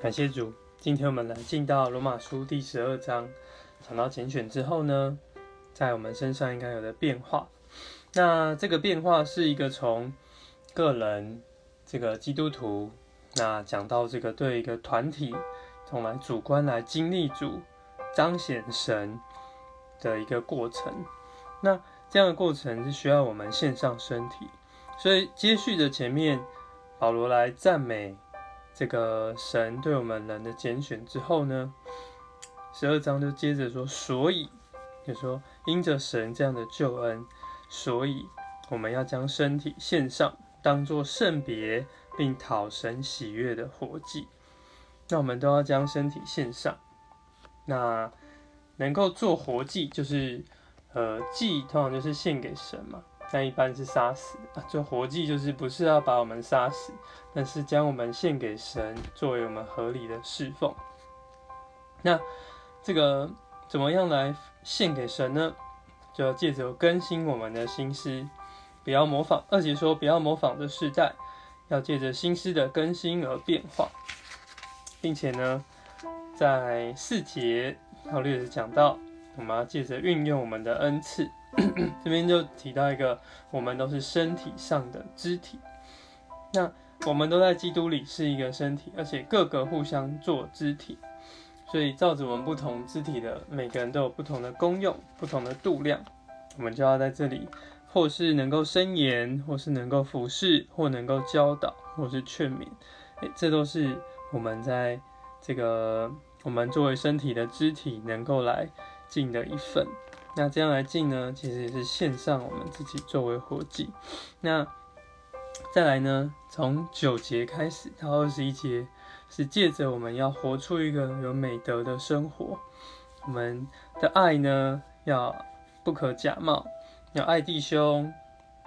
感谢主，今天我们来进到罗马书第十二章，讲到拣选之后呢，在我们身上应该有的变化。那这个变化是一个从个人这个基督徒，那讲到这个对一个团体，从来主观来经历主彰显神的一个过程。那这样的过程是需要我们献上身体，所以接续着前面保罗来赞美。这个神对我们人的拣选之后呢，十二章就接着说，所以就说因着神这样的救恩，所以我们要将身体献上，当做圣别，并讨神喜悦的活祭。那我们都要将身体献上。那能够做活祭，就是呃祭，通常就是献给神嘛。但一般是杀死啊，做活祭就是不是要把我们杀死，但是将我们献给神，作为我们合理的侍奉。那这个怎么样来献给神呢？就要借着更新我们的心思，不要模仿。二姐说不要模仿的世代，要借着心思的更新而变化，并且呢，在四节他略是讲到，我们要借着运用我们的恩赐。这边就提到一个，我们都是身体上的肢体，那我们都在基督里是一个身体，而且各个互相做肢体，所以照着我们不同肢体的每个人都有不同的功用、不同的度量，我们就要在这里，或是能够伸言，或是能够服侍，或能够教导，或是劝勉，诶，这都是我们在这个我们作为身体的肢体能够来尽的一份。那这样来进呢，其实也是献上我们自己作为活祭。那再来呢，从九节开始到二十一节，是借着我们要活出一个有美德的生活。我们的爱呢，要不可假冒，要爱弟兄，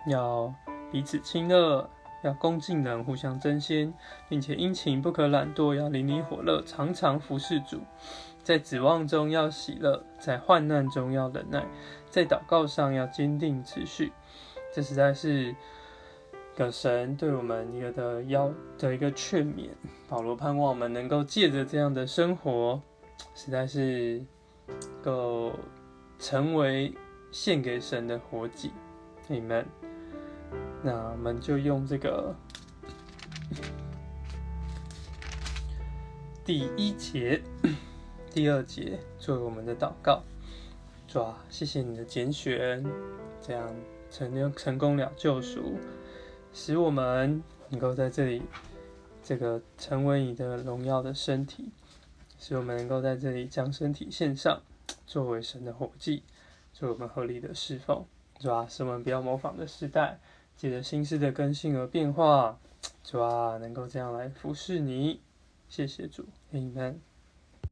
要彼此亲热，要恭敬人，互相争先，并且殷勤不可懒惰，要淋漓火热，常常服侍主。在指望中要喜乐，在患难中要忍耐，在祷告上要坚定持续。这实在是个神对我们一个的要的一个劝勉。保罗盼望我们能够借着这样的生活，实在是够成为献给神的活祭。你们，那我们就用这个第一节。第二节作为我们的祷告，主啊，谢谢你的拣选，这样成成功了救赎，使我们能够在这里这个成为你的荣耀的身体，使我们能够在这里将身体献上，作为神的火祭，作为我们合理的侍奉，主啊，使我们不要模仿的时代，借着心思的更新而变化，主啊，能够这样来服侍你，谢谢主愿你们。